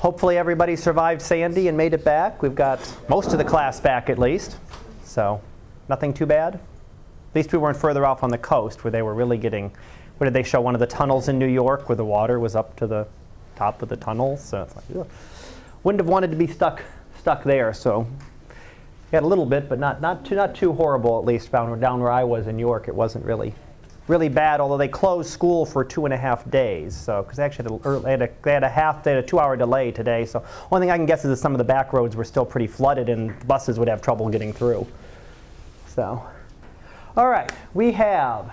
Hopefully everybody survived Sandy and made it back. We've got most of the class back at least. So nothing too bad. At least we weren't further off on the coast where they were really getting, what did they show? One of the tunnels in New York where the water was up to the top of the tunnels. So it's like, ugh. wouldn't have wanted to be stuck, stuck there. So we had a little bit, but not, not, too, not too horrible at least down, down where I was in New York. It wasn't really really bad, although they closed school for two and a half days. So, because they actually had a, they had, a, they had a half, they had a two-hour delay today. So, one thing I can guess is that some of the back roads were still pretty flooded, and buses would have trouble getting through. So, all right, we have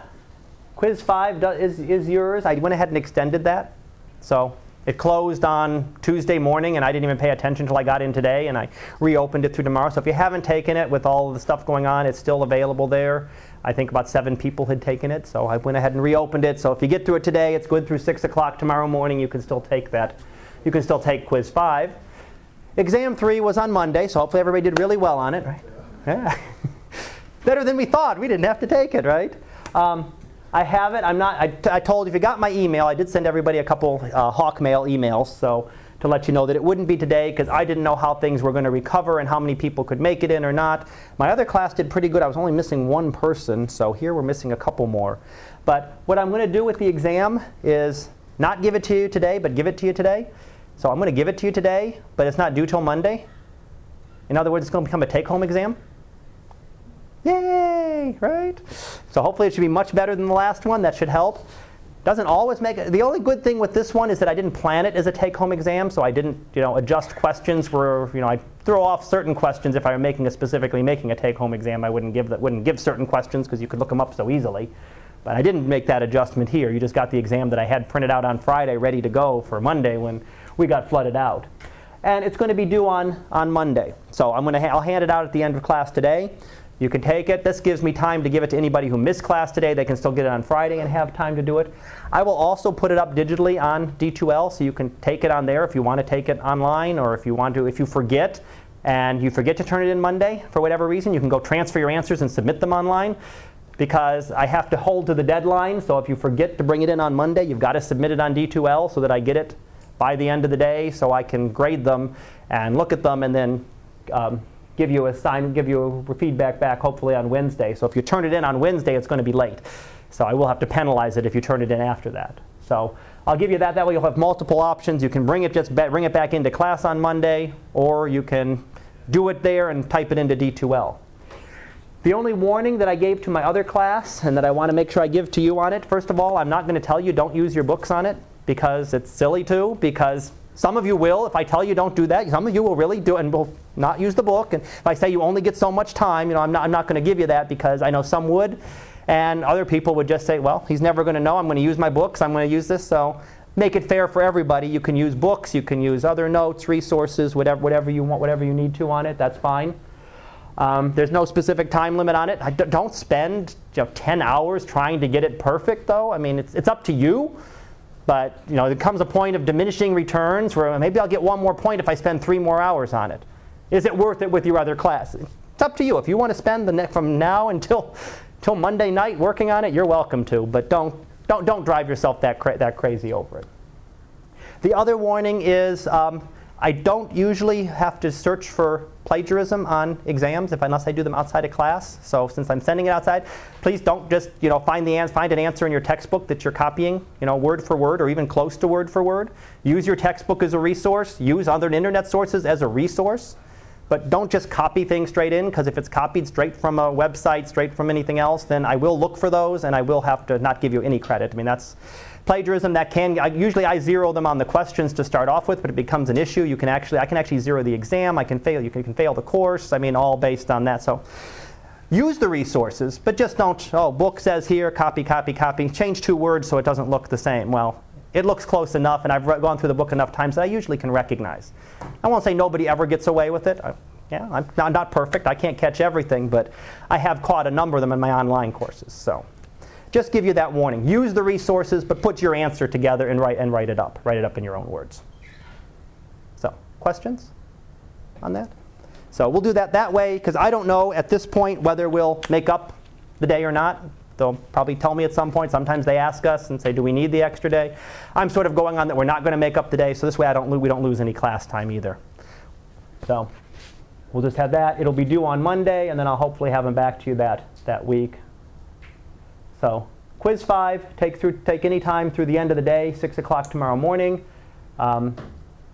quiz five is is yours. I went ahead and extended that. So. It closed on Tuesday morning, and I didn't even pay attention until I got in today, and I reopened it through tomorrow. So if you haven't taken it with all the stuff going on, it's still available there. I think about seven people had taken it, so I went ahead and reopened it. So if you get through it today, it's good through 6 o'clock tomorrow morning. You can still take that. You can still take quiz 5. Exam 3 was on Monday, so hopefully everybody did really well on it, right? Yeah. Better than we thought. We didn't have to take it, right? Um, I have it. I'm not. I, I told if you got my email, I did send everybody a couple uh, Hawkmail emails. So to let you know that it wouldn't be today because I didn't know how things were going to recover and how many people could make it in or not. My other class did pretty good. I was only missing one person, so here we're missing a couple more. But what I'm going to do with the exam is not give it to you today, but give it to you today. So I'm going to give it to you today, but it's not due till Monday. In other words, it's going to become a take-home exam. Yay, right? So hopefully it should be much better than the last one. That should help. Doesn't always make it. The only good thing with this one is that I didn't plan it as a take-home exam, so I didn't, you know, adjust questions where, you know, I throw off certain questions if I were making a specifically making a take-home exam. I wouldn't give that, wouldn't give certain questions because you could look them up so easily. But I didn't make that adjustment here. You just got the exam that I had printed out on Friday, ready to go for Monday when we got flooded out. And it's going to be due on on Monday. So I'm going to ha- I'll hand it out at the end of class today. You can take it. This gives me time to give it to anybody who missed class today. They can still get it on Friday and have time to do it. I will also put it up digitally on D2L, so you can take it on there if you want to take it online, or if you want to, if you forget and you forget to turn it in Monday for whatever reason, you can go transfer your answers and submit them online. Because I have to hold to the deadline, so if you forget to bring it in on Monday, you've got to submit it on D2L so that I get it by the end of the day, so I can grade them and look at them and then um, give you a sign, give you a feedback back hopefully on Wednesday. So if you turn it in on Wednesday, it's going to be late. So I will have to penalize it if you turn it in after that. So I'll give you that. That way you'll have multiple options. You can bring it just bring it back into class on Monday, or you can do it there and type it into D2L. The only warning that I gave to my other class and that I want to make sure I give to you on it, first of all, I'm not going to tell you don't use your books on it because it's silly to, because some of you will. If I tell you don't do that, some of you will really do it and will not use the book. And if I say you only get so much time, you know, I'm not, I'm not going to give you that because I know some would. And other people would just say, well, he's never going to know. I'm going to use my books. I'm going to use this. So make it fair for everybody. You can use books. You can use other notes, resources, whatever, whatever you want, whatever you need to on it. That's fine. Um, there's no specific time limit on it. I d- don't spend you know, 10 hours trying to get it perfect, though. I mean, it's, it's up to you. But you know, there comes a point of diminishing returns where maybe I'll get one more point if I spend three more hours on it. Is it worth it with your other class? It's up to you. If you want to spend the from now until till Monday night working on it, you're welcome to. But don't don't don't drive yourself that cra- that crazy over it. The other warning is um, I don't usually have to search for plagiarism on exams if unless I do them outside of class. So since I'm sending it outside, please don't just you know find the find an answer in your textbook that you're copying you know word for word or even close to word for word. Use your textbook as a resource. Use other internet sources as a resource. But don't just copy things straight in because if it's copied straight from a website, straight from anything else, then I will look for those and I will have to not give you any credit. I mean that's plagiarism that can usually I zero them on the questions to start off with, but it becomes an issue. You can actually I can actually zero the exam. I can fail. You can, can fail the course. I mean, all based on that. So use the resources, but just don't. Oh, book says here, copy, copy, copy. Change two words so it doesn't look the same. Well, it looks close enough, and I've re- gone through the book enough times that I usually can recognize. I won't say nobody ever gets away with it. I, yeah, I'm not perfect. I can't catch everything, but I have caught a number of them in my online courses. So just give you that warning. Use the resources, but put your answer together and write, and write it up. Write it up in your own words. So, questions on that? So we'll do that that way because I don't know at this point whether we'll make up the day or not. they'll probably tell me at some point. Sometimes they ask us and say, do we need the extra day? I'm sort of going on that we're not going to make up the day, so this way I don't we don't lose any class time either. So we'll just have that. It'll be due on Monday, and then I'll hopefully have them back to you that, that week. So quiz five, take, through, take any time through the end of the day, 6 o'clock tomorrow morning. Um,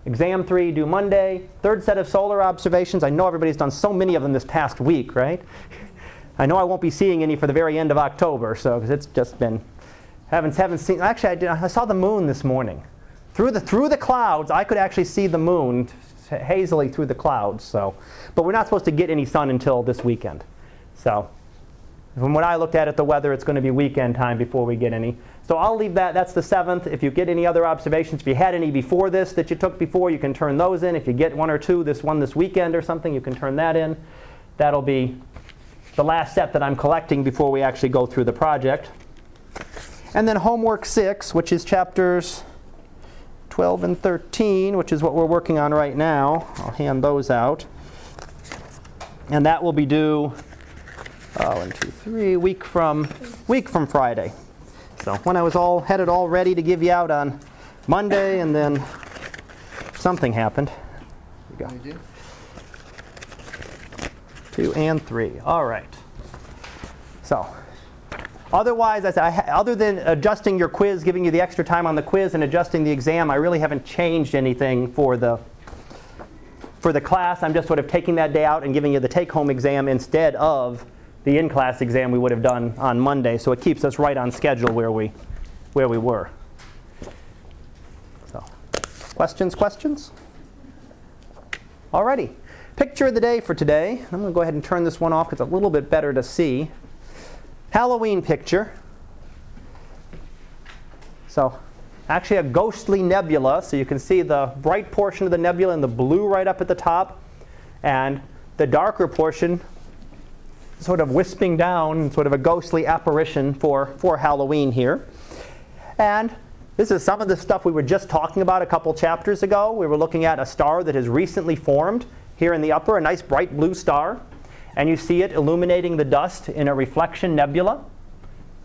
exam three, due Monday. Third set of solar observations. I know everybody's done so many of them this past week, right? I know I won't be seeing any for the very end of October, so because it's just been haven't haven't seen. Actually, I, did, I saw the moon this morning. Through the through the clouds, I could actually see the moon hazily through the clouds. So, but we're not supposed to get any sun until this weekend. So, from what I looked at at the weather, it's going to be weekend time before we get any. So I'll leave that. That's the seventh. If you get any other observations, if you had any before this that you took before, you can turn those in. If you get one or two, this one this weekend or something, you can turn that in. That'll be the last set that I'm collecting before we actually go through the project. And then homework six, which is chapters 12 and 13, which is what we're working on right now. I'll hand those out. And that will be due, oh, one, two, three, week from, week from Friday. So when I was all had it all ready to give you out on Monday, and then something happened. Here we go. Two and three. All right. So otherwise, I, other than adjusting your quiz, giving you the extra time on the quiz and adjusting the exam, I really haven't changed anything for the for the class. I'm just sort of taking that day out and giving you the take-home exam instead of the in-class exam we would have done on Monday. So it keeps us right on schedule where we where we were. So, questions, questions? Alrighty. Picture of the day for today. I'm going to go ahead and turn this one off because it's a little bit better to see. Halloween picture. So, actually a ghostly nebula. So you can see the bright portion of the nebula in the blue right up at the top, and the darker portion sort of wisping down, sort of a ghostly apparition for, for Halloween here. And this is some of the stuff we were just talking about a couple chapters ago. We were looking at a star that has recently formed here in the upper, a nice bright blue star. And you see it illuminating the dust in a reflection nebula.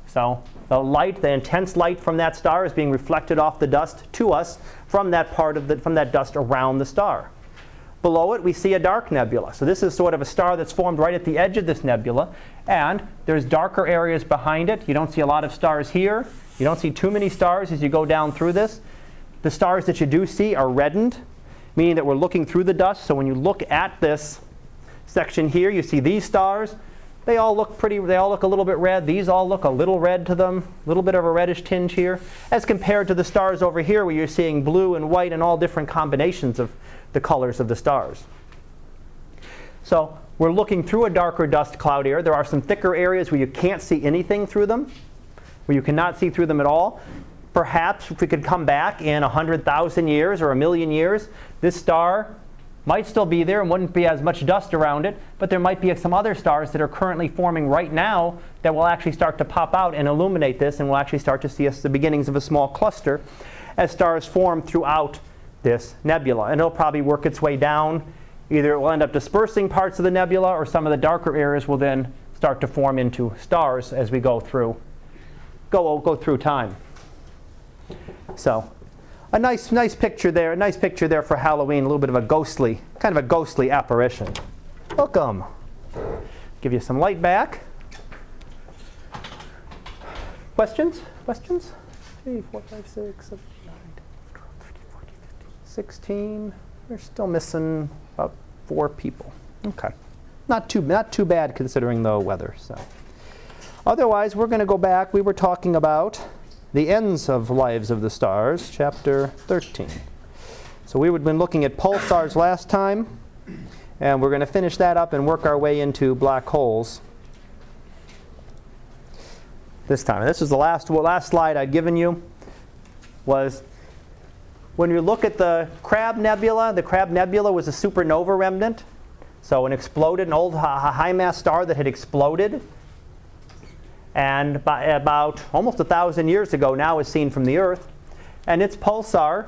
So the light, the intense light from that star is being reflected off the dust to us from that part of the, from that dust around the star. Below it, we see a dark nebula. So this is sort of a star that's formed right at the edge of this nebula. And there's darker areas behind it. You don't see a lot of stars here. You don't see too many stars as you go down through this. The stars that you do see are reddened meaning that we're looking through the dust. So when you look at this section here, you see these stars. They all look pretty, they all look a little bit red. These all look a little red to them, a little bit of a reddish tinge here, as compared to the stars over here where you're seeing blue and white and all different combinations of the colors of the stars. So we're looking through a darker dust cloud here. There are some thicker areas where you can't see anything through them, where you cannot see through them at all. Perhaps if we could come back in 100,000 years or a million years, this star might still be there and wouldn't be as much dust around it, but there might be some other stars that are currently forming right now that will actually start to pop out and illuminate this, and we'll actually start to see us the beginnings of a small cluster as stars form throughout this nebula. And it'll probably work its way down. Either it will end up dispersing parts of the nebula, or some of the darker areas will then start to form into stars as we go through go, go through time. So a nice, nice picture there, a nice picture there for Halloween, a little bit of a ghostly, kind of a ghostly apparition. Welcome. Give you some light back. Questions? Questions? 3, 4, 5, 6, 7, 9, 12, 13, 14, 15, 16. We're still missing about four people. Okay. Not too, not too bad considering the weather. So. Otherwise, we're going to go back. We were talking about the ends of lives of the stars, chapter 13. So we had been looking at pulsars last time, and we're going to finish that up and work our way into black holes this time. And this is the last, well, last slide I'd given you was when you look at the Crab Nebula, the Crab Nebula was a supernova remnant. So an exploded, an old high mass star that had exploded and about almost a thousand years ago now is seen from the Earth. And its pulsar,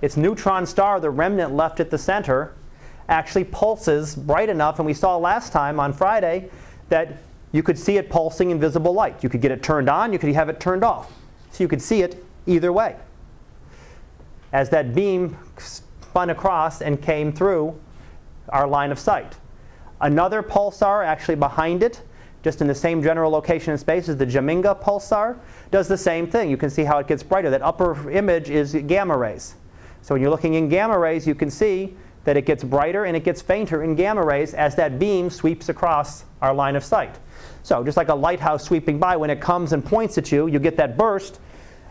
its neutron star, the remnant left at the center, actually pulses bright enough. And we saw last time on Friday that you could see it pulsing in visible light. You could get it turned on, you could have it turned off. So you could see it either way. As that beam spun across and came through our line of sight. Another pulsar actually behind it, just in the same general location in space, as the Geminga pulsar. Does the same thing. You can see how it gets brighter. That upper image is gamma rays. So when you're looking in gamma rays, you can see that it gets brighter and it gets fainter in gamma rays as that beam sweeps across our line of sight. So just like a lighthouse sweeping by, when it comes and points at you, you get that burst.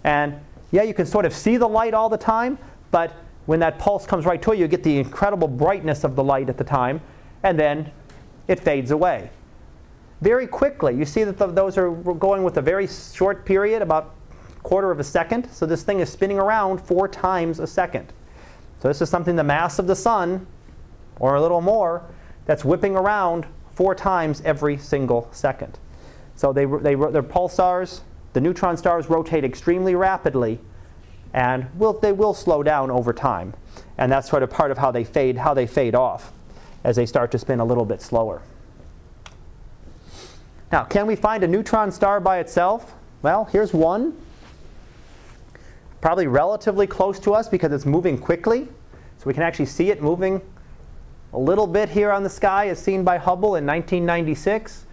And yeah, you can sort of see the light all the time, but when that pulse comes right to you, you get the incredible brightness of the light at the time, and then it fades away. Very quickly, you see that the, those are going with a very short period, about quarter of a second. So this thing is spinning around four times a second. So this is something the mass of the sun, or a little more, that's whipping around four times every single second. So they, they, they're pulsars. The neutron stars rotate extremely rapidly, and will, they will slow down over time. And that's sort of part of how they fade, how they fade off as they start to spin a little bit slower. Now, can we find a neutron star by itself? Well, here's one probably relatively close to us because it's moving quickly. So we can actually see it moving a little bit here on the sky as seen by Hubble in 1996.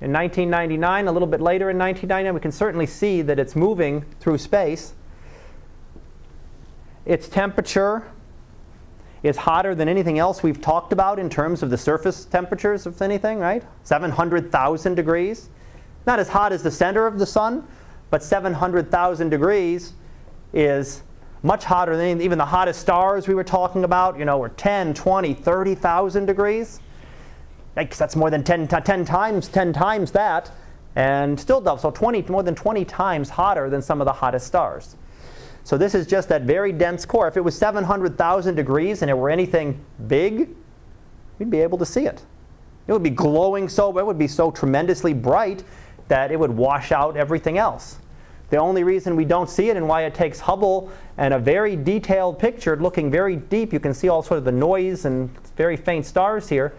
In 1999, a little bit later in 1999, we can certainly see that it's moving through space. Its temperature is hotter than anything else we've talked about in terms of the surface temperatures of anything, right? 700,000 degrees. Not as hot as the center of the sun, but 700,000 degrees is much hotter than even the hottest stars we were talking about, you know, were 10, 20, 30,000 degrees. That's more than 10, 10 times 10 times that, and still does. So 20, more than 20 times hotter than some of the hottest stars. So this is just that very dense core. If it was 700,000 degrees and it were anything big, we'd be able to see it. It would be glowing so, it would be so tremendously bright that it would wash out everything else. The only reason we don't see it and why it takes Hubble and a very detailed picture looking very deep, you can see all sort of the noise and very faint stars here,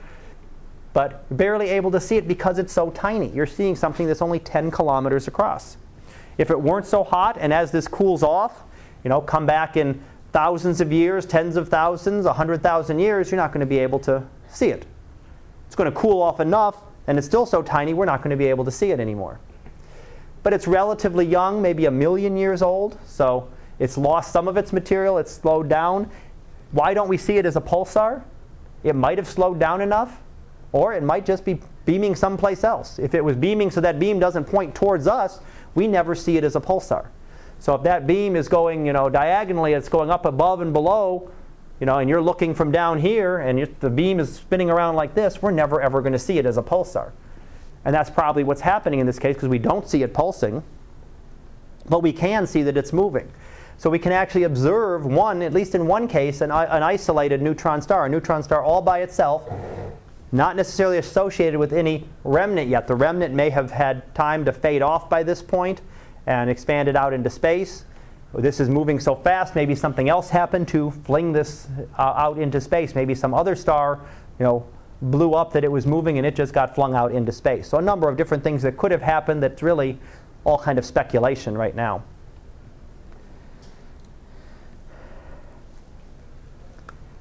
but barely able to see it because it's so tiny. You're seeing something that's only 10 kilometers across. If it weren't so hot and as this cools off, you know, come back in thousands of years, tens of thousands, 100,000 years, you're not going to be able to see it. It's going to cool off enough and it's still so tiny we're not going to be able to see it anymore but it's relatively young, maybe a million years old. So it's lost some of its material, it's slowed down. Why don't we see it as a pulsar? It might have slowed down enough, or it might just be beaming someplace else. If it was beaming so that beam doesn't point towards us, we never see it as a pulsar. So if that beam is going, you know, diagonally, it's going up above and below, you know, and you're looking from down here, and the beam is spinning around like this, we're never ever going to see it as a pulsar. And that's probably what's happening in this case because we don't see it pulsing, but we can see that it's moving. So we can actually observe one, at least in one case, an, an isolated neutron star, a neutron star all by itself, not necessarily associated with any remnant yet. The remnant may have had time to fade off by this point and expanded out into space. This is moving so fast, maybe something else happened to fling this uh, out into space. Maybe some other star, you know, blew up that it was moving and it just got flung out into space. So a number of different things that could have happened that's really all kind of speculation right now.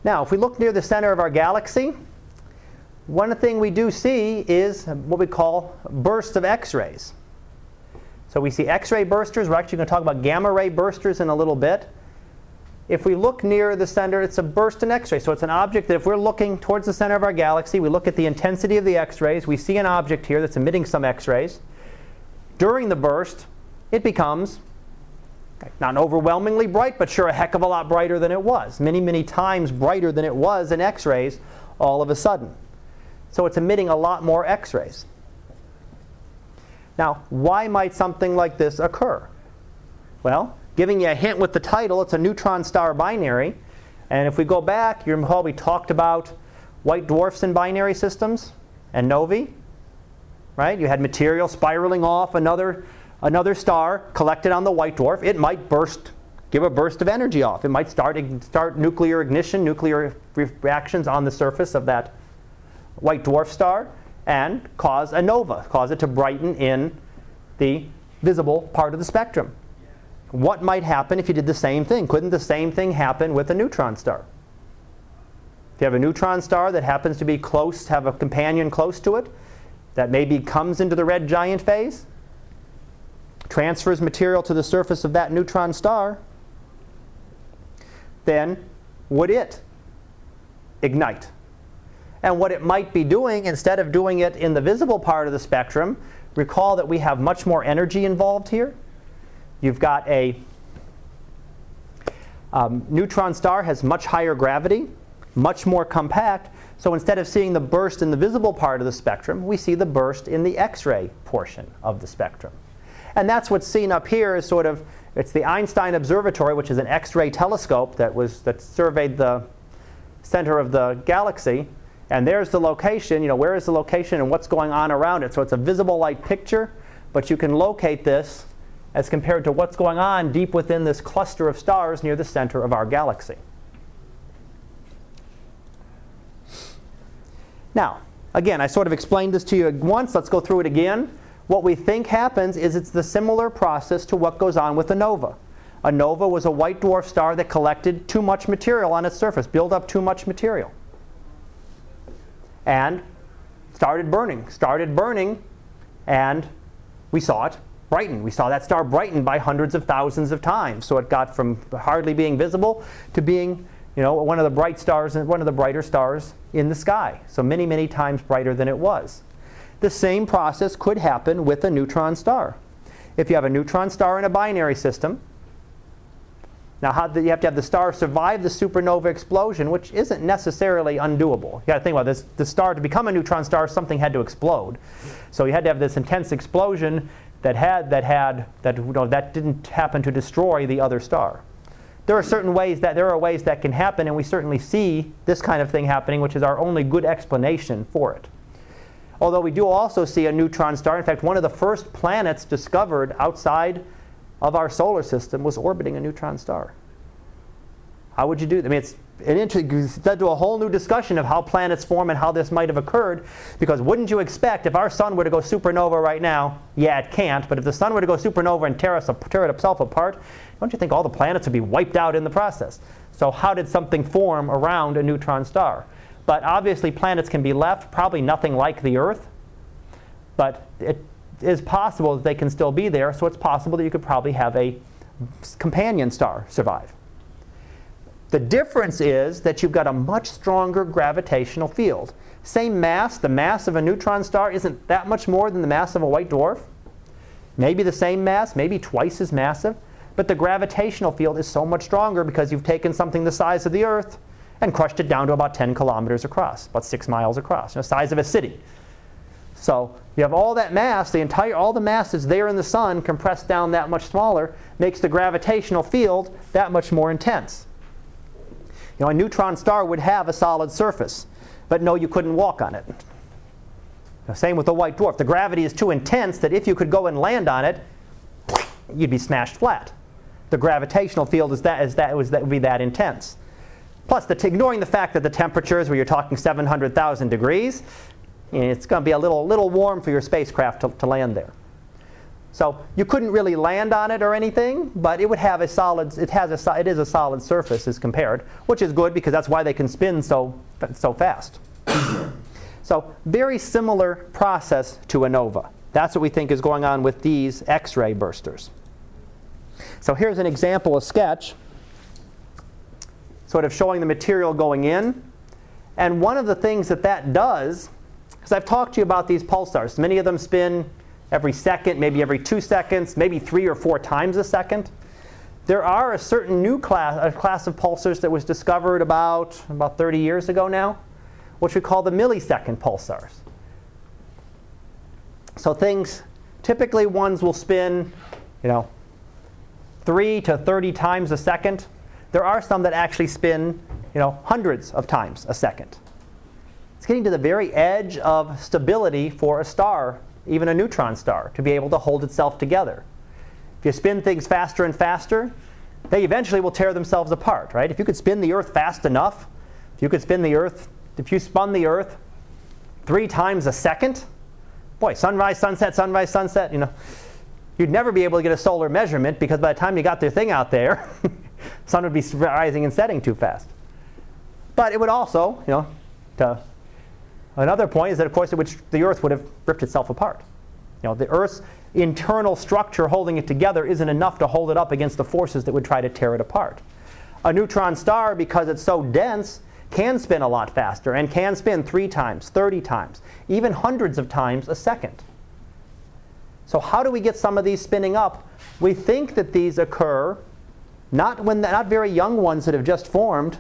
Now, if we look near the center of our galaxy, one thing we do see is what we call bursts of X-rays. So we see X-ray bursters. We're actually going to talk about gamma ray bursters in a little bit if we look near the center, it's a burst in X-ray. So it's an object that if we're looking towards the center of our galaxy, we look at the intensity of the X-rays, we see an object here that's emitting some X-rays. During the burst, it becomes not overwhelmingly bright, but sure a heck of a lot brighter than it was. Many, many times brighter than it was in X-rays all of a sudden. So it's emitting a lot more X-rays. Now, why might something like this occur? Well, giving you a hint with the title. It's a neutron star binary. And if we go back, you recall we talked about white dwarfs in binary systems and novae. Right? You had material spiraling off another, another star collected on the white dwarf. It might burst, give a burst of energy off. It might start, start nuclear ignition, nuclear reactions on the surface of that white dwarf star. And cause a nova, cause it to brighten in the visible part of the spectrum. What might happen if you did the same thing? Couldn't the same thing happen with a neutron star? If you have a neutron star that happens to be close, have a companion close to it, that maybe comes into the red giant phase, transfers material to the surface of that neutron star, then would it ignite? And what it might be doing, instead of doing it in the visible part of the spectrum, recall that we have much more energy involved here. You've got a um, neutron star has much higher gravity, much more compact. So instead of seeing the burst in the visible part of the spectrum, we see the burst in the X-ray portion of the spectrum. And that's what's seen up here is sort of, it's the Einstein Observatory, which is an X-ray telescope that, was, that surveyed the center of the galaxy. And there's the location, you know, where is the location and what's going on around it. So it's a visible light picture, but you can locate this as compared to what's going on deep within this cluster of stars near the center of our galaxy. Now, again, I sort of explained this to you once. Let's go through it again. What we think happens is it's the similar process to what goes on with a nova. A nova was a white dwarf star that collected too much material on its surface, built up too much material. And started burning, started burning, and we saw it brighten. We saw that star brighten by hundreds of thousands of times. So it got from hardly being visible to being you know, one of the bright stars, and one of the brighter stars in the sky. So many, many times brighter than it was. The same process could happen with a neutron star. If you have a neutron star in a binary system, now how you have to have the star survive the supernova explosion, which isn't necessarily undoable. You got to think about this: the star to become a neutron star, something had to explode. So you had to have this intense explosion that had that had that you know, that didn't happen to destroy the other star there are certain ways that there are ways that can happen, and we certainly see this kind of thing happening, which is our only good explanation for it. Although we do also see a neutron star. In fact, one of the first planets discovered outside of our solar system was orbiting a neutron star. How would you do that? I mean, it's an it led to a whole new discussion of how planets form and how this might have occurred. Because wouldn't you expect if our sun were to go supernova right now? Yeah, it can't. But if the sun were to go supernova and tear, us, tear itself apart, don't you think all the planets would be wiped out in the process? So how did something form around a neutron star? But obviously planets can be left, probably nothing like the Earth. But it is possible that they can still be there, so it's possible that you could probably have a companion star survive. The difference is that you've got a much stronger gravitational field. Same mass, the mass of a neutron star isn't that much more than the mass of a white dwarf. Maybe the same mass, maybe twice as massive. But the gravitational field is so much stronger because you've taken something the size of the Earth and crushed it down to about 10 kilometers across, about six miles across, the size of a city. So you have all that mass, the entire, all the mass is there in the sun compressed down that much smaller, makes the gravitational field that much more intense. You know, a neutron star would have a solid surface, but no, you couldn't walk on it. same with the white dwarf. The gravity is too intense that if you could go and land on it, you'd be smashed flat the gravitational field is that, is that would be that intense. Plus, the, ignoring the fact that the temperatures where you're talking 700,000 degrees, it's going to be a little, little warm for your spacecraft to, to land there. So you couldn't really land on it or anything, but it would have a solid, it, has a, it is a solid surface as compared, which is good because that's why they can spin so, so fast. so very similar process to a nova. That's what we think is going on with these X-ray bursters. So here's an example, a sketch, sort of showing the material going in. And one of the things that that does, because I've talked to you about these pulsars, many of them spin every second, maybe every two seconds, maybe three or four times a second. There are a certain new class, a class of pulsars that was discovered about, about 30 years ago now, which we call the millisecond pulsars. So things, typically ones will spin, you know, 3 to 30 times a second. There are some that actually spin you know, hundreds of times a second. It's getting to the very edge of stability for a star, even a neutron star, to be able to hold itself together. If you spin things faster and faster, they eventually will tear themselves apart, right? If you could spin the Earth fast enough, if you could spin the Earth, if you spun the Earth three times a second, boy, sunrise, sunset, sunrise, sunset, you know, you'd never be able to get a solar measurement because by the time you got their thing out there, sun would be rising and setting too fast. But it would also, you know, to another point is that of course would, the Earth would have ripped itself apart. You know, the Earth's internal structure holding it together isn't enough to hold it up against the forces that would try to tear it apart. A neutron star, because it's so dense, can spin a lot faster and can spin three times, 30 times, even hundreds of times a second. So how do we get some of these spinning up? We think that these occur not when the, not very young ones that have just formed,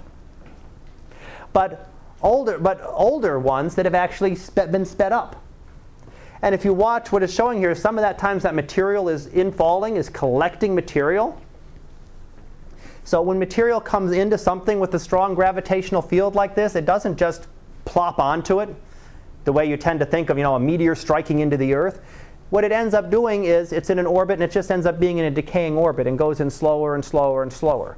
but older, but older ones that have actually been sped up. And if you watch what it's showing here, some of that times that material is in falling is collecting material. So when material comes into something with a strong gravitational field like this, it doesn't just plop onto it the way you tend to think of, you know, a meteor striking into the Earth. What it ends up doing is it's in an orbit and it just ends up being in a decaying orbit and goes in slower and slower and slower.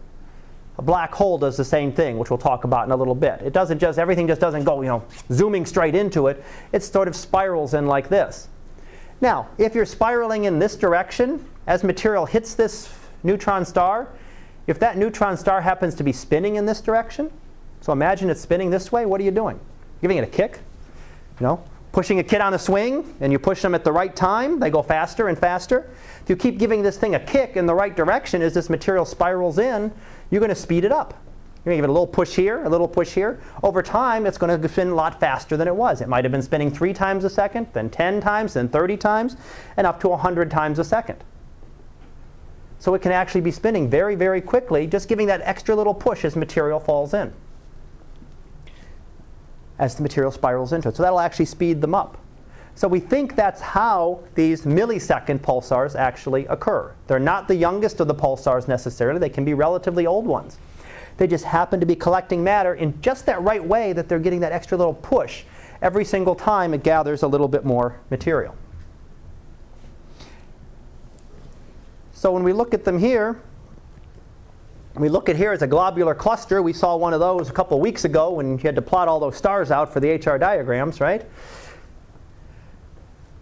A black hole does the same thing, which we'll talk about in a little bit. It doesn't just, everything just doesn't go, you know, zooming straight into it. It sort of spirals in like this. Now, if you're spiraling in this direction, as material hits this neutron star, if that neutron star happens to be spinning in this direction, so imagine it's spinning this way, what are you doing? Giving it a kick? You know, pushing a kid on a swing and you push them at the right time, they go faster and faster. If you keep giving this thing a kick in the right direction as this material spirals in, you're going to speed it up. You're going to give it a little push here, a little push here. Over time, it's going to spin a lot faster than it was. It might have been spinning three times a second, then 10 times, then 30 times, and up to 100 times a second. So it can actually be spinning very, very quickly, just giving that extra little push as material falls in, as the material spirals into it. So that'll actually speed them up. So we think that's how these millisecond pulsars actually occur. They're not the youngest of the pulsars necessarily. They can be relatively old ones. They just happen to be collecting matter in just that right way that they're getting that extra little push every single time it gathers a little bit more material. So when we look at them here, we look at here as a globular cluster. We saw one of those a couple weeks ago when you had to plot all those stars out for the HR diagrams, right?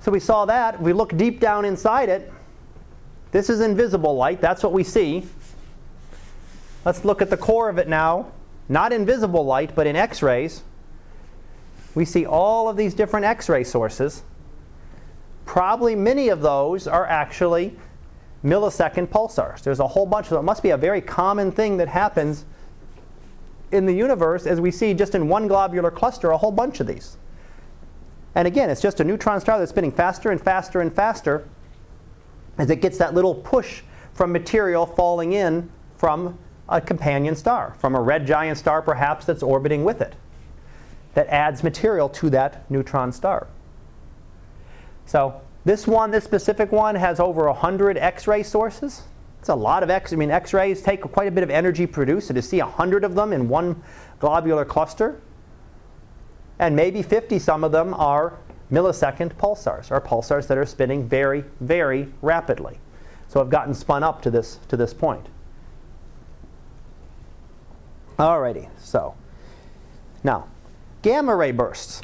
So we saw that. If we look deep down inside it. This is in visible light. That's what we see. Let's look at the core of it now. Not in visible light, but in X-rays. We see all of these different X-ray sources. Probably many of those are actually millisecond pulsars. There's a whole bunch of them. It must be a very common thing that happens in the universe as we see just in one globular cluster a whole bunch of these. And again, it's just a neutron star that's spinning faster and faster and faster as it gets that little push from material falling in from a companion star, from a red giant star perhaps that's orbiting with it, that adds material to that neutron star. So this one, this specific one, has over 100 X-ray sources. It's a lot of X. I mean, X-rays take quite a bit of energy produced. So to see 100 of them in one globular cluster, and maybe 50 some of them are millisecond pulsars, or pulsars that are spinning very, very rapidly. So I've gotten spun up to this, to this point. Alrighty, so now gamma ray bursts.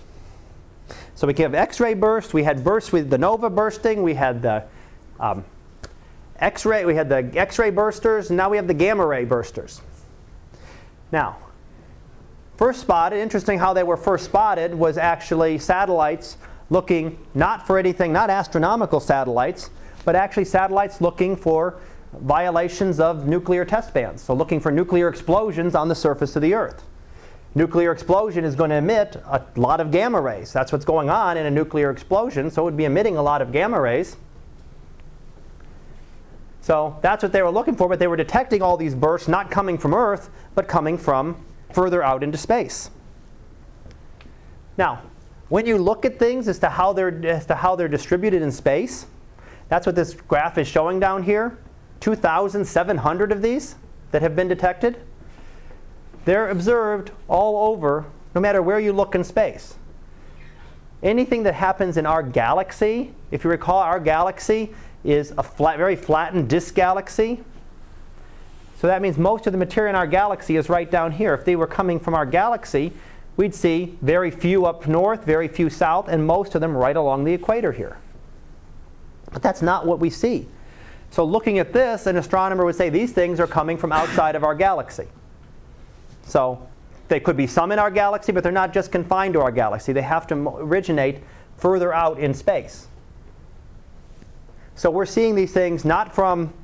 So we have X-ray bursts. We had bursts with the nova bursting. We had the um, X-ray. We had the X-ray bursters. And now we have the gamma ray bursters. Now, first spotted. Interesting how they were first spotted was actually satellites looking not for anything, not astronomical satellites, but actually satellites looking for violations of nuclear test bans. So looking for nuclear explosions on the surface of the Earth nuclear explosion is going to emit a lot of gamma rays. That's what's going on in a nuclear explosion, so it would be emitting a lot of gamma rays. So that's what they were looking for, but they were detecting all these bursts not coming from Earth, but coming from further out into space. Now, when you look at things as to how they're, as to how they're distributed in space, that's what this graph is showing down here. 2,700 of these that have been detected. They're observed all over, no matter where you look in space. Anything that happens in our galaxy, if you recall, our galaxy is a flat, very flattened disk galaxy. So that means most of the material in our galaxy is right down here. If they were coming from our galaxy, we'd see very few up north, very few south, and most of them right along the equator here. But that's not what we see. So looking at this, an astronomer would say these things are coming from outside of our galaxy. So they could be some in our galaxy, but they're not just confined to our galaxy. They have to originate further out in space. So we're seeing these things not from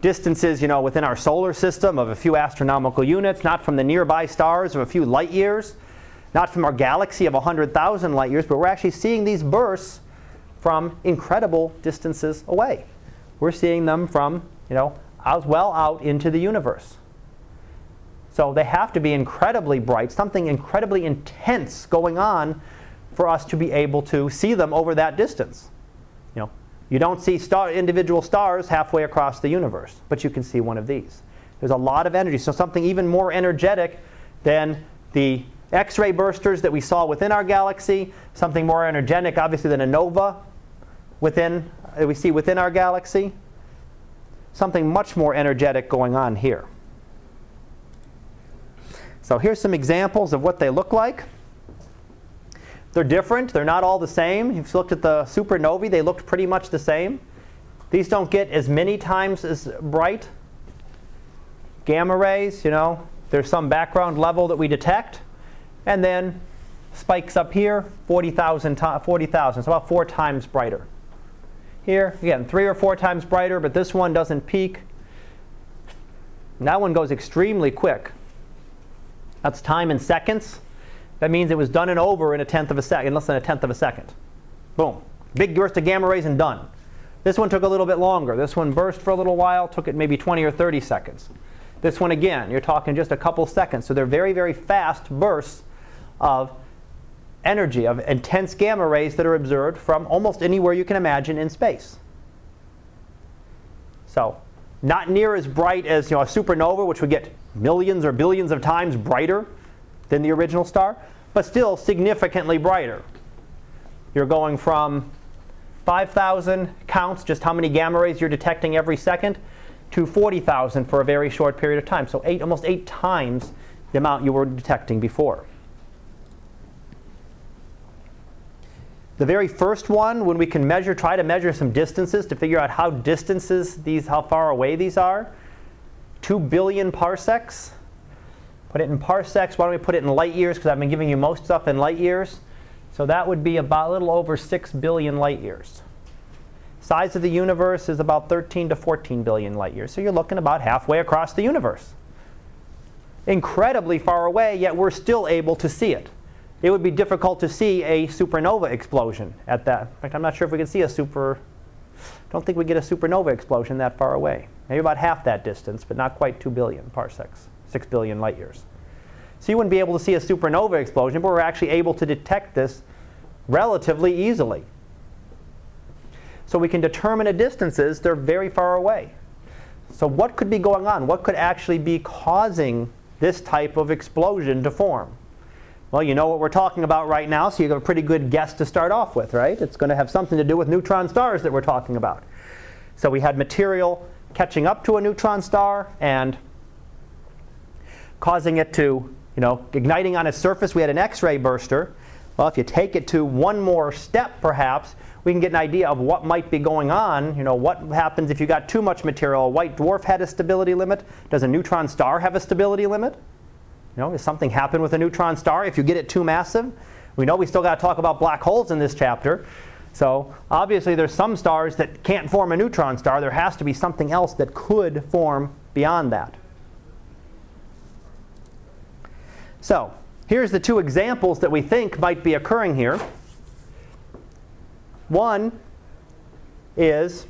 distances, you know, within our solar system of a few astronomical units, not from the nearby stars of a few light years, not from our galaxy of 100,000 light years, but we're actually seeing these bursts from incredible distances away. We're seeing them from, you know, as well out into the universe. So they have to be incredibly bright, something incredibly intense going on for us to be able to see them over that distance. You know, you don't see star, individual stars halfway across the universe, but you can see one of these. There's a lot of energy, so something even more energetic than the X-ray bursters that we saw within our galaxy, something more energetic, obviously, than a nova within that we see within our galaxy. Something much more energetic going on here. So here's some examples of what they look like. They're different. They're not all the same. If you looked at the supernovae, they looked pretty much the same. These don't get as many times as bright. Gamma rays, you know, there's some background level that we detect and then spikes up here, 40,000, 40,000, so about four times brighter. Here, again, three or four times brighter, but this one doesn't peak. And that one goes extremely quick. That's time in seconds. That means it was done and over in a tenth of a second, in less than a tenth of a second. Boom. Big burst of gamma rays and done. This one took a little bit longer. This one burst for a little while, took it maybe 20 or 30 seconds. This one again, you're talking just a couple seconds. So they're very, very fast bursts of energy, of intense gamma rays that are observed from almost anywhere you can imagine in space. So, not near as bright as you know, a supernova, which would get millions or billions of times brighter than the original star, but still significantly brighter. You're going from 5,000 counts, just how many gamma rays you're detecting every second, to 40,000 for a very short period of time. So eight, almost eight times the amount you were detecting before. The very first one, when we can measure, try to measure some distances to figure out how distances these, how far away these are, 2 billion parsecs. Put it in parsecs. Why don't we put it in light years? Because I've been giving you most stuff in light years. So that would be about a little over 6 billion light years. Size of the universe is about 13 to 14 billion light years. So you're looking about halfway across the universe. Incredibly far away, yet we're still able to see it it would be difficult to see a supernova explosion at that. In fact, I'm not sure if we could see a super, don't think we get a supernova explosion that far away. Maybe about half that distance, but not quite 2 billion parsecs, 6 billion light years. So you wouldn't be able to see a supernova explosion, but we're actually able to detect this relatively easily. So we can determine the distances, they're very far away. So what could be going on? What could actually be causing this type of explosion to form? Well, you know what we're talking about right now, so you have a pretty good guess to start off with, right? It's going to have something to do with neutron stars that we're talking about. So we had material catching up to a neutron star and causing it to, you know, igniting on its surface. We had an X-ray burster. Well, if you take it to one more step, perhaps, we can get an idea of what might be going on. You know, what happens if you got too much material? A white dwarf had a stability limit. Does a neutron star have a stability limit? You know, does something happen with a neutron star if you get it too massive? We know we still got to talk about black holes in this chapter. So obviously there's some stars that can't form a neutron star. There has to be something else that could form beyond that. So here's the two examples that we think might be occurring here. One is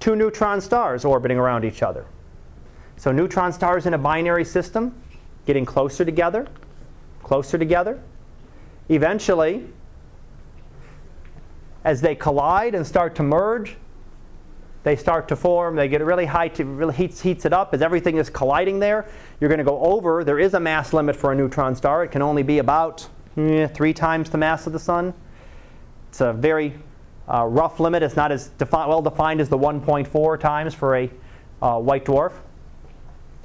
two neutron stars orbiting around each other. So neutron stars in a binary system getting closer together, closer together. Eventually, as they collide and start to merge, they start to form, they get really high, to, really heats, heats it up as everything is colliding there. You're going to go over, there is a mass limit for a neutron star. It can only be about eh, three times the mass of the sun. It's a very uh, rough limit. It's not as defi well defined as the 1.4 times for a uh, white dwarf.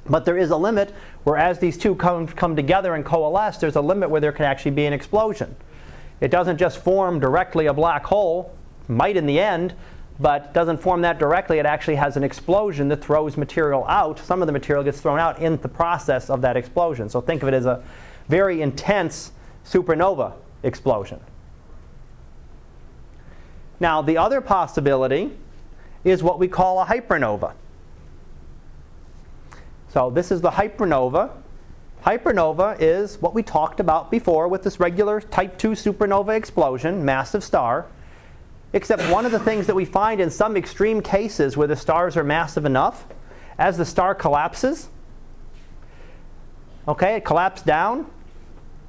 But there is a limit where as these two come, come together and coalesce, there's a limit where there can actually be an explosion. It doesn't just form directly a black hole, might in the end, but doesn't form that directly. It actually has an explosion that throws material out. Some of the material gets thrown out in the process of that explosion. So think of it as a very intense supernova explosion. Now, the other possibility is what we call a hypernova. So this is the hypernova. Hypernova is what we talked about before with this regular type 2 supernova explosion, massive star. Except one of the things that we find in some extreme cases where the stars are massive enough, as the star collapses, okay, it collapses down,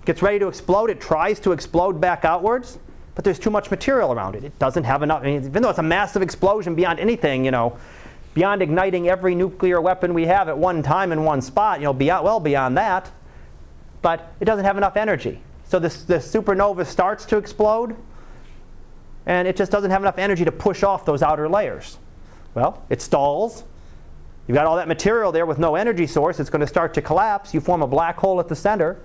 gets ready to explode, it tries to explode back outwards, but there's too much material around it. It doesn't have enough, I mean, even though it's a massive explosion beyond anything, you know, beyond igniting every nuclear weapon we have at one time in one spot, you know, beyond, well beyond that, but it doesn't have enough energy. So this, this supernova starts to explode, and it just doesn't have enough energy to push off those outer layers. Well, it stalls. You've got all that material there with no energy source. It's going to start to collapse. You form a black hole at the center.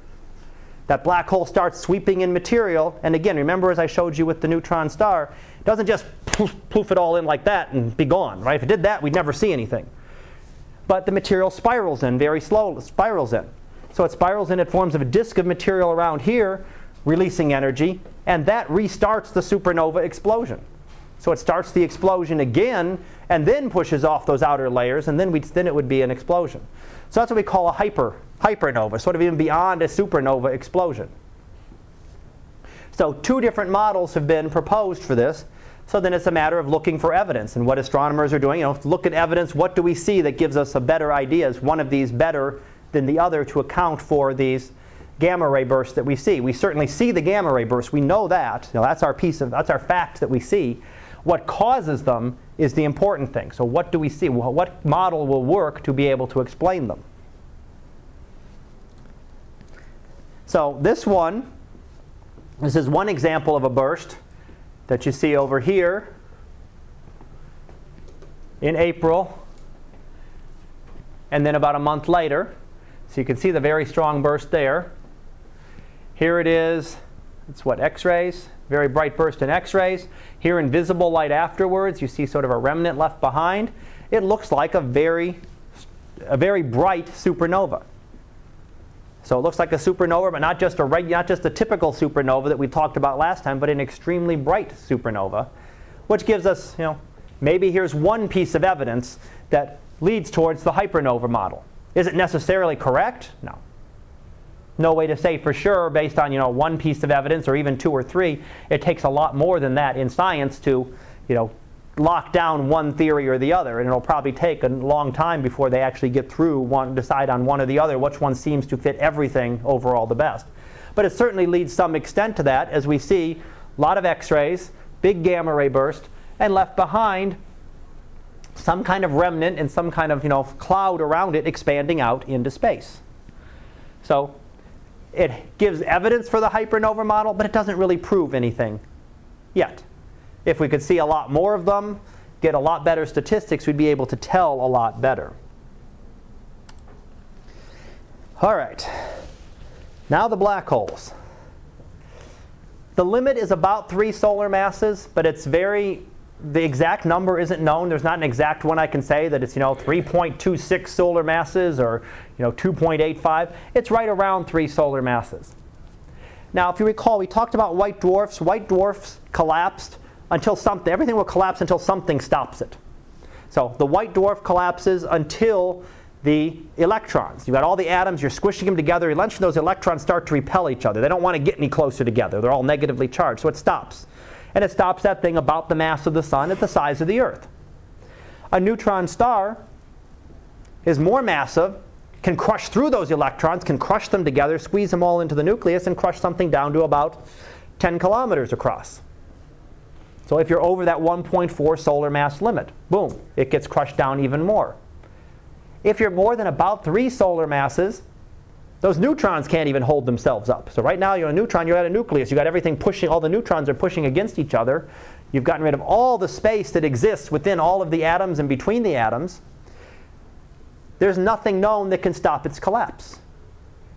That black hole starts sweeping in material. And again, remember as I showed you with the neutron star, it doesn't just poof, poof it all in like that and be gone. Right? If it did that, we'd never see anything. But the material spirals in very slowly, spirals in. So it spirals in, it forms a disk of material around here, releasing energy, and that restarts the supernova explosion. So it starts the explosion again and then pushes off those outer layers, and then, then it would be an explosion. So that's what we call a hyper, hypernova, sort of even beyond a supernova explosion. So two different models have been proposed for this. So then it's a matter of looking for evidence. And what astronomers are doing, you know, look at evidence, what do we see that gives us a better idea? Is one of these better than the other to account for these gamma ray bursts that we see. We certainly see the gamma ray bursts. We know that. You know, that's our piece of that's our fact that we see. What causes them is the important thing. So what do we see? What model will work to be able to explain them? So this one, this is one example of a burst that you see over here in April and then about a month later. So you can see the very strong burst there. Here it is. It's what, X-rays? Very bright burst in X-rays. Here in visible light afterwards, you see sort of a remnant left behind. It looks like a very, a very bright supernova. So it looks like a supernova, but not just a reg- not just a typical supernova that we talked about last time, but an extremely bright supernova, which gives us, you know, maybe here's one piece of evidence that leads towards the hypernova model. Is it necessarily correct? No no way to say for sure based on you know one piece of evidence or even two or three. It takes a lot more than that in science to you know lock down one theory or the other, and it'll probably take a long time before they actually get through one, decide on one or the other, which one seems to fit everything overall the best. But it certainly leads some extent to that, as we see a lot of X-rays, big gamma ray burst, and left behind some kind of remnant and some kind of you know cloud around it expanding out into space. So it gives evidence for the hypernova model, but it doesn't really prove anything yet. If we could see a lot more of them, get a lot better statistics, we'd be able to tell a lot better. All right, now the black holes. The limit is about three solar masses, but it's very the exact number isn't known. There's not an exact one I can say that it's you know 3.26 solar masses or you know 2.85. It's right around three solar masses. Now, if you recall, we talked about white dwarfs. White dwarfs collapsed until something. Everything will collapse until something stops it. So the white dwarf collapses until the electrons. You've got all the atoms, you're squishing them together. Eventually, those electrons start to repel each other. They don't want to get any closer together. They're all negatively charged, so it stops and it stops that thing about the mass of the sun at the size of the Earth. A neutron star is more massive, can crush through those electrons, can crush them together, squeeze them all into the nucleus, and crush something down to about 10 kilometers across. So if you're over that 1.4 solar mass limit, boom, it gets crushed down even more. If you're more than about three solar masses, those neutrons can't even hold themselves up. So right now you're a neutron, you're at a nucleus. You've got everything pushing, all the neutrons are pushing against each other. You've gotten rid of all the space that exists within all of the atoms and between the atoms. there's nothing known that can stop its collapse.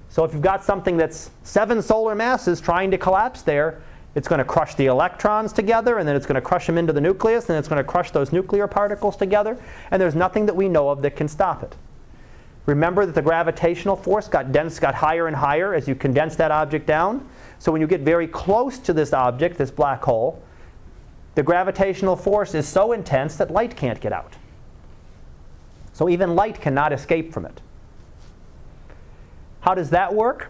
So if you've got something that's seven solar masses trying to collapse there, it's going to crush the electrons together, and then it's going to crush them into the nucleus, and it's going to crush those nuclear particles together, and there's nothing that we know of that can stop it. Remember that the gravitational force got dense, got higher and higher as you condense that object down. So when you get very close to this object, this black hole, the gravitational force is so intense that light can't get out. So even light cannot escape from it. How does that work?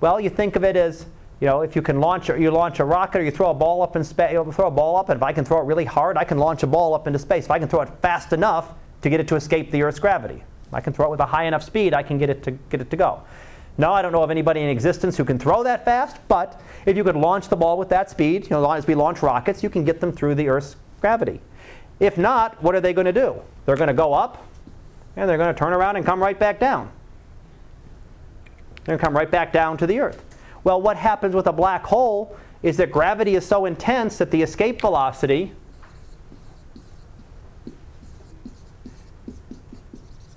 Well, you think of it as you know, if you can launch, you launch a rocket or you throw a ball up in space, you throw a ball up, and if I can throw it really hard, I can launch a ball up into space. If I can throw it fast enough to get it to escape the Earth's gravity, I can throw it with a high enough speed, I can get it to get it to go. Now, I don't know of anybody in existence who can throw that fast, but if you could launch the ball with that speed, you know, as we launch rockets, you can get them through the Earth's gravity. If not, what are they going to do? They're going to go up, and they're going to turn around and come right back down. They're going to come right back down to the Earth. Well, what happens with a black hole is that gravity is so intense that the escape velocity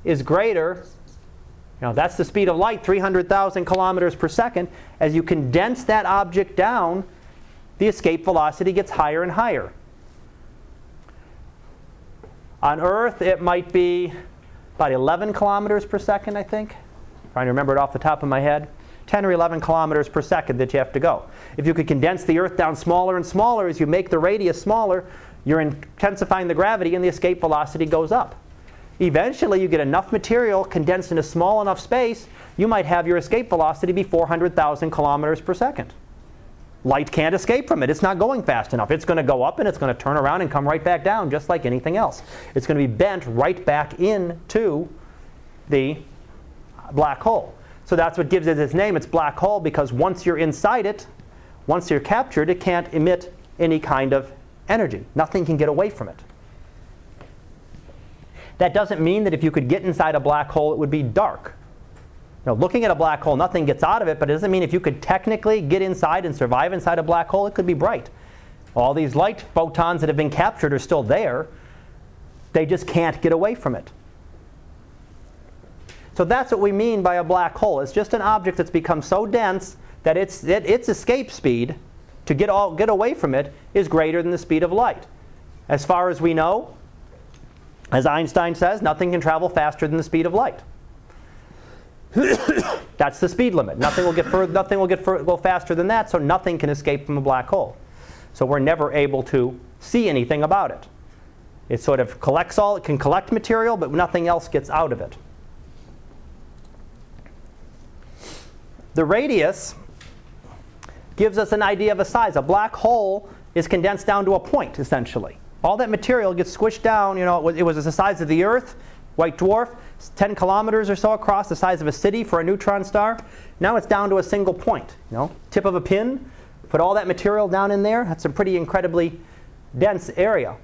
is greater. Now that's the speed of light, 300,000 kilometers per second. As you condense that object down, the escape velocity gets higher and higher. On Earth, it might be about 11 kilometers per second, I think. I'm trying to remember it off the top of my head. 10 or 11 kilometers per second that you have to go. If you could condense the Earth down smaller and smaller as you make the radius smaller, you're intensifying the gravity and the escape velocity goes up. Eventually, you get enough material condensed in a small enough space, you might have your escape velocity be 400,000 kilometers per second. Light can't escape from it. It's not going fast enough. It's going to go up and it's going to turn around and come right back down just like anything else. It's going to be bent right back into the black hole. So that's what gives it its name. It's black hole because once you're inside it, once you're captured, it can't emit any kind of energy. Nothing can get away from it. That doesn't mean that if you could get inside a black hole, it would be dark. You know, looking at a black hole, nothing gets out of it, but it doesn't mean if you could technically get inside and survive inside a black hole, it could be bright. All these light photons that have been captured are still there. They just can't get away from it. So that's what we mean by a black hole. It's just an object that's become so dense that its, it, its escape speed to get, all, get away from it is greater than the speed of light. As far as we know, as Einstein says, nothing can travel faster than the speed of light. That's the speed limit. Nothing will get nothing will get fur- go faster than that, so nothing can escape from a black hole. So we're never able to see anything about it. It sort of collects all, it can collect material, but nothing else gets out of it. The radius gives us an idea of a size. A black hole is condensed down to a point, essentially. All that material gets squished down, you know, it was, it the size of the Earth, white dwarf, 10 kilometers or so across, the size of a city for a neutron star. Now it's down to a single point, you know, tip of a pin. Put all that material down in there. That's a pretty incredibly dense area.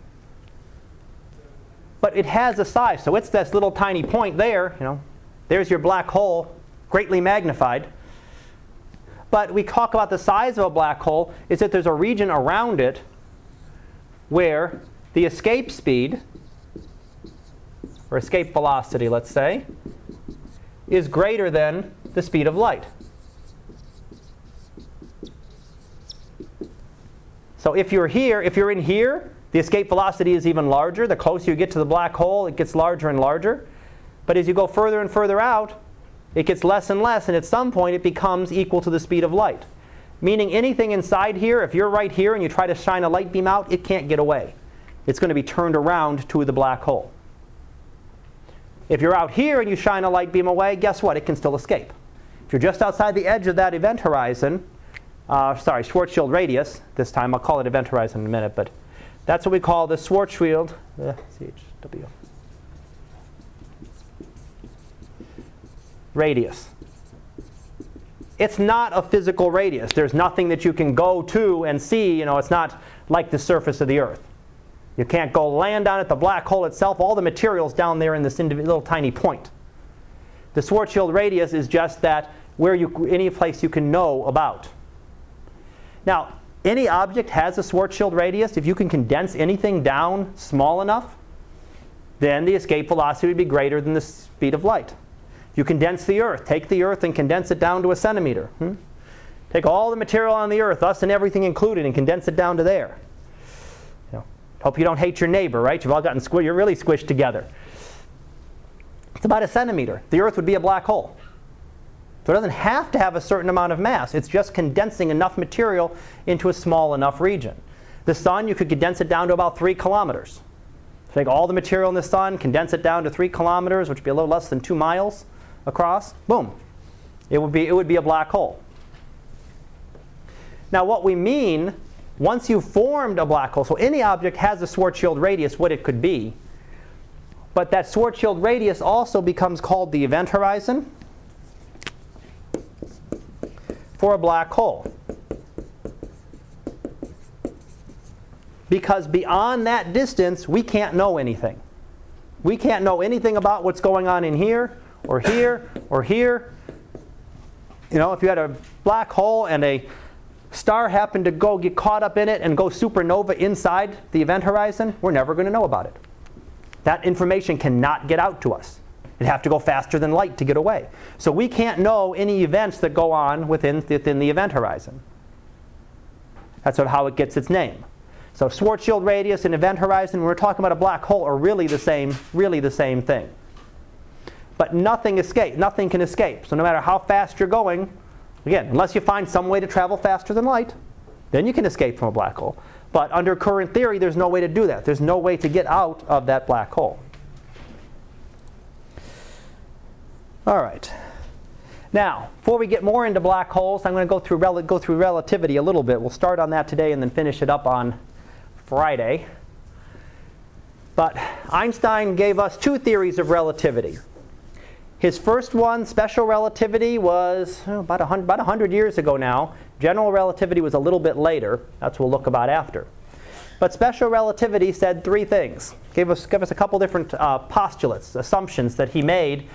But it has a size, so it's this little tiny point there, you know. There's your black hole, greatly magnified. But we talk about the size of a black hole is that there's a region around it where the escape speed, or escape velocity, let's say, is greater than the speed of light. So if you're here, if you're in here, the escape velocity is even larger. The closer you get to the black hole, it gets larger and larger. But as you go further and further out, it gets less and less, and at some point it becomes equal to the speed of light. Meaning anything inside here, if you're right here and you try to shine a light beam out, it can't get away. It's going to be turned around to the black hole. If you're out here and you shine a light beam away, guess what? It can still escape. If you're just outside the edge of that event horizon, uh, sorry, Schwarzschild radius, this time I'll call it event horizon in a minute, but that's what we call the Schwarzschild, uh, CHW. radius. It's not a physical radius. There's nothing that you can go to and see. You know, it's not like the surface of the Earth. You can't go land on it. The black hole itself, all the material's down there in this little tiny point. The Schwarzschild radius is just that where you, any place you can know about. Now, any object has a Schwarzschild radius. If you can condense anything down small enough, then the escape velocity would be greater than the speed of light. You condense the Earth. Take the Earth and condense it down to a centimeter. Hmm? Take all the material on the Earth, us and everything included, and condense it down to there. You know, hope you don't hate your neighbor, right? You've all gotten squished. You're really squished together. It's about a centimeter. The Earth would be a black hole. So it doesn't have to have a certain amount of mass. It's just condensing enough material into a small enough region. The sun, you could condense it down to about three kilometers. Take all the material in the sun, condense it down to three kilometers, which would be a little less than two miles across. Boom. It would be, it would be a black hole. Now, what we mean, once you've formed a black hole, so any object has a Schwarzschild radius, what it could be. But that Schwarzschild radius also becomes called the event horizon for a black hole. Because beyond that distance, we can't know anything. We can't know anything about what's going on in here, or here, or here. You know, if you had a black hole and a star happened to go get caught up in it and go supernova inside the event horizon, we're never going to know about it. That information cannot get out to us. It'd have to go faster than light to get away. So we can't know any events that go on within, within the event horizon. That's how it gets its name. So Schwarzschild radius and event horizon, when we're talking about a black hole, are really the same, really the same thing. But nothing escape, nothing can escape. So no matter how fast you're going, again, unless you find some way to travel faster than light, then you can escape from a black hole. But under current theory, there's no way to do that. There's no way to get out of that black hole. All right. Now, before we get more into black holes, I'm going to go through, go through relativity a little bit. We'll start on that today and then finish it up on Friday. But Einstein gave us two theories of relativity. His first one, special relativity, was oh, about, 100, about 100 years ago now. General relativity was a little bit later. That's what we'll look about after. But special relativity said three things. Gave us, gave us a couple different uh, postulates, assumptions that he made.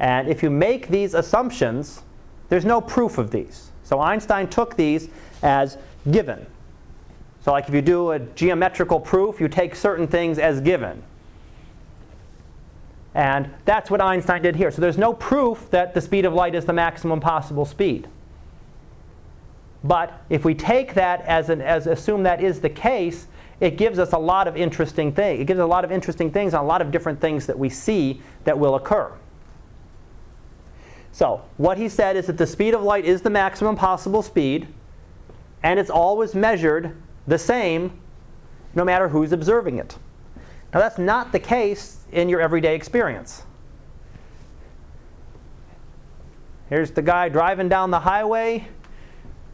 And if you make these assumptions, there's no proof of these. So Einstein took these as given. So like if you do a geometrical proof, you take certain things as given. And that's what Einstein did here. So there's no proof that the speed of light is the maximum possible speed. But if we take that as, an, as assume that is the case, it gives us a lot of interesting things. It gives a lot of interesting things on a lot of different things that we see that will occur. So what he said is that the speed of light is the maximum possible speed, and it's always measured the same no matter who's observing it. Now, that's not the case in your everyday experience. Here's the guy driving down the highway,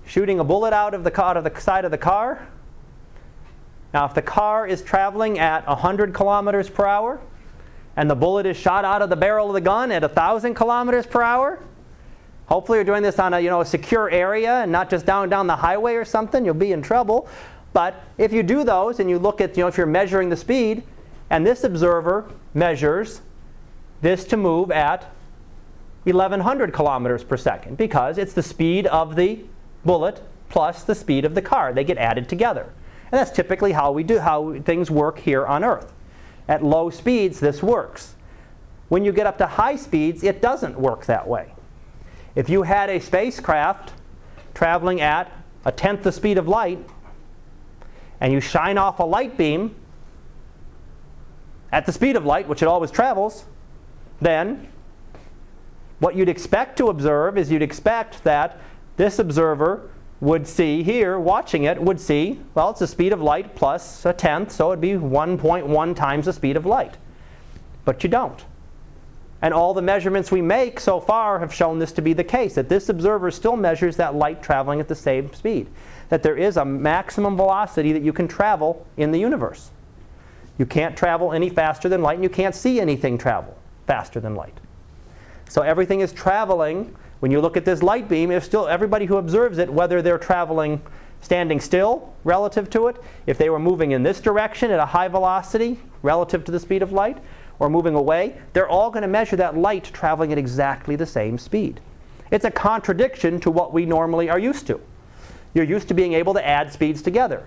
shooting a bullet out of the, out of the side of the car. Now, if the car is traveling at 100 kilometers per hour, and the bullet is shot out of the barrel of the gun at 1,000 kilometers per hour, hopefully you're doing this on a, you know, a secure area and not just down, down the highway or something, you'll be in trouble. But if you do those and you look at, you know, if you're measuring the speed, and this observer measures this to move at 1100 kilometers per second because it's the speed of the bullet plus the speed of the car. They get added together. And that's typically how we do how things work here on Earth. At low speeds this works. When you get up to high speeds, it doesn't work that way. If you had a spacecraft traveling at a tenth the speed of light, and you shine off a light beam at the speed of light, which it always travels, then what you'd expect to observe is you'd expect that this observer would see here, watching it, would see, well, it's the speed of light plus a tenth, so it'd be 1.1 times the speed of light. But you don't. And all the measurements we make so far have shown this to be the case, that this observer still measures that light traveling at the same speed that there is a maximum velocity that you can travel in the universe. You can't travel any faster than light, and you can't see anything travel faster than light. So everything is traveling. When you look at this light beam, if still everybody who observes it, whether they're traveling standing still relative to it, if they were moving in this direction at a high velocity relative to the speed of light, or moving away, they're all going to measure that light traveling at exactly the same speed. It's a contradiction to what we normally are used to. You're used to being able to add speeds together.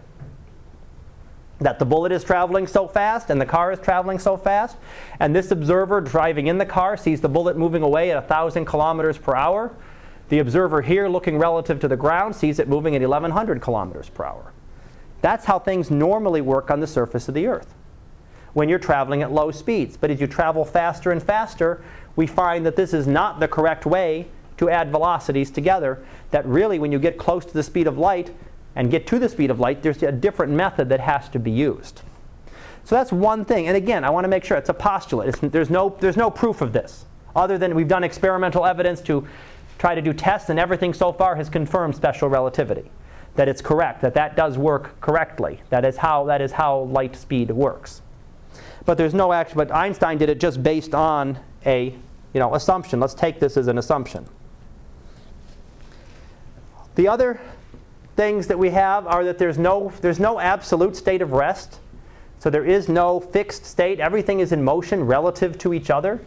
That the bullet is traveling so fast and the car is traveling so fast. And this observer driving in the car sees the bullet moving away at 1,000 kilometers per hour. The observer here looking relative to the ground sees it moving at 1,100 kilometers per hour. That's how things normally work on the surface of the Earth when you're traveling at low speeds. But as you travel faster and faster, we find that this is not the correct way to add velocities together. That really, when you get close to the speed of light, and get to the speed of light, there's a different method that has to be used. So that's one thing. And again, I want to make sure it's a postulate. It's, there's, no, there's no proof of this, other than we've done experimental evidence to try to do tests, and everything so far has confirmed special relativity. That it's correct, that that does work correctly. That is how, that is how light speed works. But there's no action, but Einstein did it just based on a you know, assumption. Let's take this as an assumption. The other things that we have are that there's no, there's no absolute state of rest. So there is no fixed state. Everything is in motion relative to each other.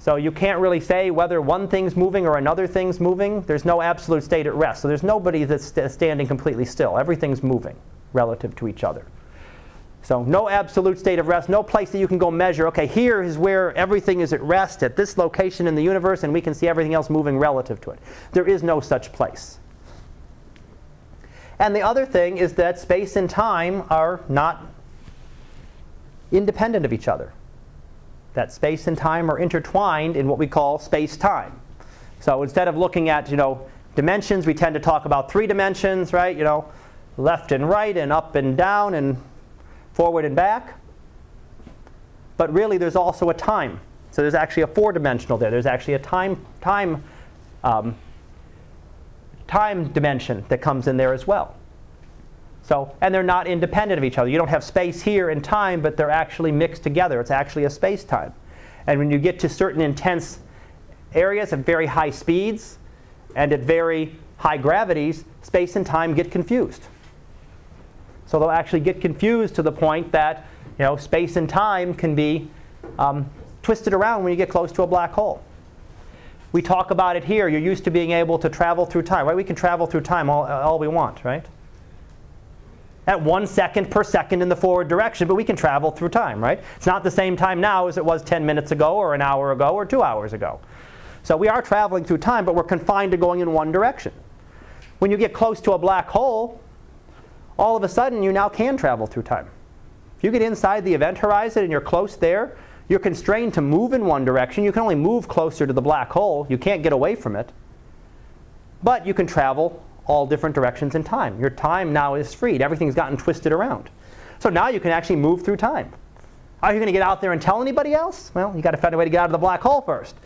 So you can't really say whether one thing's moving or another thing's moving. There's no absolute state at rest. So there's nobody that's st- standing completely still. Everything's moving relative to each other. So no absolute state of rest, no place that you can go measure, okay, here is where everything is at rest at this location in the universe and we can see everything else moving relative to it. There is no such place. And the other thing is that space and time are not independent of each other. That space and time are intertwined in what we call space-time. So instead of looking at, you know, dimensions, we tend to talk about three dimensions, right? You know, left and right and up and down and forward and back. But really, there's also a time. So there's actually a four-dimensional there. There's actually a time, time um, time dimension that comes in there as well. So, and they're not independent of each other. You don't have space here and time, but they're actually mixed together. It's actually a space-time. And when you get to certain intense areas at very high speeds and at very high gravities, space and time get confused. So they'll actually get confused to the point that you know, space and time can be um, twisted around when you get close to a black hole. We talk about it here. You're used to being able to travel through time, right? We can travel through time all, uh, all we want, right? At one second per second in the forward direction, but we can travel through time, right? It's not the same time now as it was 10 minutes ago or an hour ago or two hours ago. So we are traveling through time, but we're confined to going in one direction. When you get close to a black hole, all of a sudden you now can travel through time. If you get inside the event horizon and you're close there, you're constrained to move in one direction. You can only move closer to the black hole. You can't get away from it. But you can travel all different directions in time. Your time now is freed. Everything's gotten twisted around. So now you can actually move through time. Are you going to get out there and tell anybody else? Well, you got to find a way to get out of the black hole first.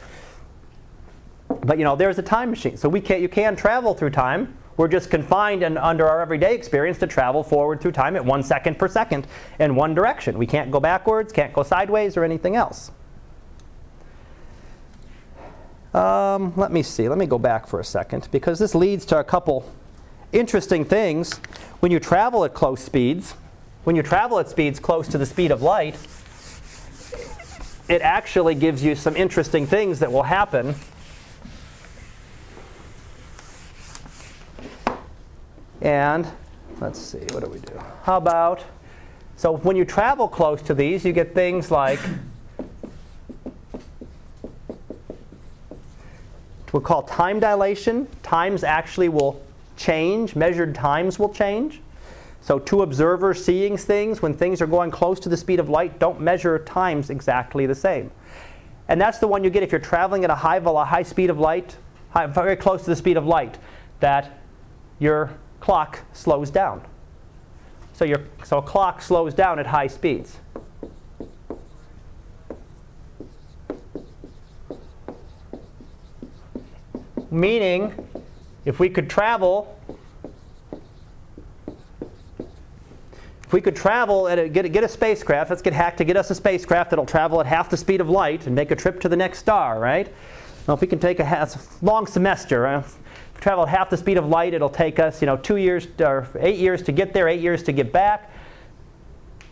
But you know, there's a time machine. So we can, you can travel through time. We're just confined and under our everyday experience to travel forward through time at one second per second in one direction. We can't go backwards, can't go sideways, or anything else. Um, let me see. Let me go back for a second because this leads to a couple interesting things. When you travel at close speeds, when you travel at speeds close to the speed of light, it actually gives you some interesting things that will happen And let's see, what do we do? How about, so when you travel close to these, you get things like, we'll call time dilation. Times actually will change, measured times will change. So two observers seeing things, when things are going close to the speed of light, don't measure times exactly the same. And that's the one you get if you're traveling at a high, a high speed of light, high, very close to the speed of light, that your clock slows down. So, your, so a clock slows down at high speeds. Meaning, if we could travel, if we could travel and get, get a spacecraft, let's get hacked to get us a spacecraft that'll travel at half the speed of light and make a trip to the next star, right? Well, if we can take a, a long semester, uh, travel half the speed of light, it'll take us, you know, two years or eight years to get there, eight years to get back.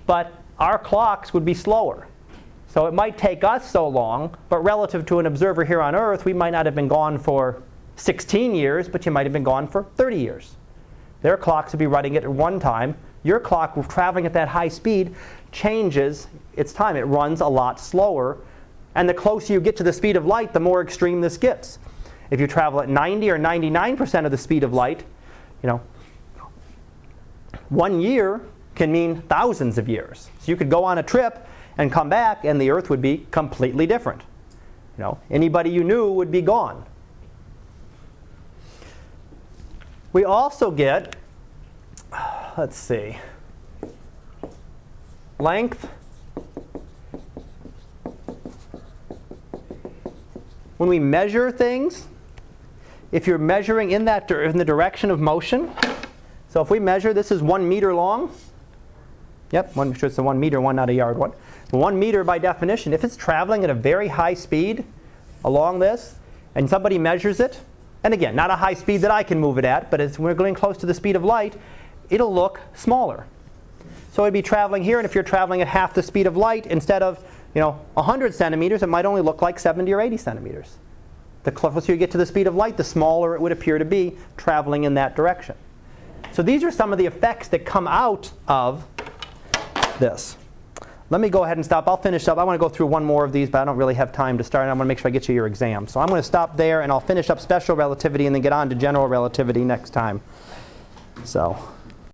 But our clocks would be slower. So it might take us so long, but relative to an observer here on Earth, we might not have been gone for 16 years, but you might have been gone for 30 years. Their clocks would be running at one time your clock traveling at that high speed changes its time. It runs a lot slower. And the closer you get to the speed of light, the more extreme this gets. If you travel at 90 or 99% of the speed of light, you know, one year can mean thousands of years. So you could go on a trip and come back and the earth would be completely different. You know, anybody you knew would be gone. We also get, let's see, length. When we measure things, if you're measuring in that in the direction of motion, so if we measure this is one meter long, yep, one, sure it's a one meter one, not a yard one. One meter by definition, if it's traveling at a very high speed along this, and somebody measures it, and again, not a high speed that I can move it at, but as we're going close to the speed of light, it'll look smaller. So it'd be traveling here, and if you're traveling at half the speed of light, instead of you know 100 centimeters, it might only look like 70 or 80 centimeters. The closer you get to the speed of light, the smaller it would appear to be traveling in that direction. So these are some of the effects that come out of this. Let me go ahead and stop. I'll finish up. I want to go through one more of these, but I don't really have time to start. I want to make sure I get you your exam. So I'm going to stop there, and I'll finish up special relativity and then get on to general relativity next time. So.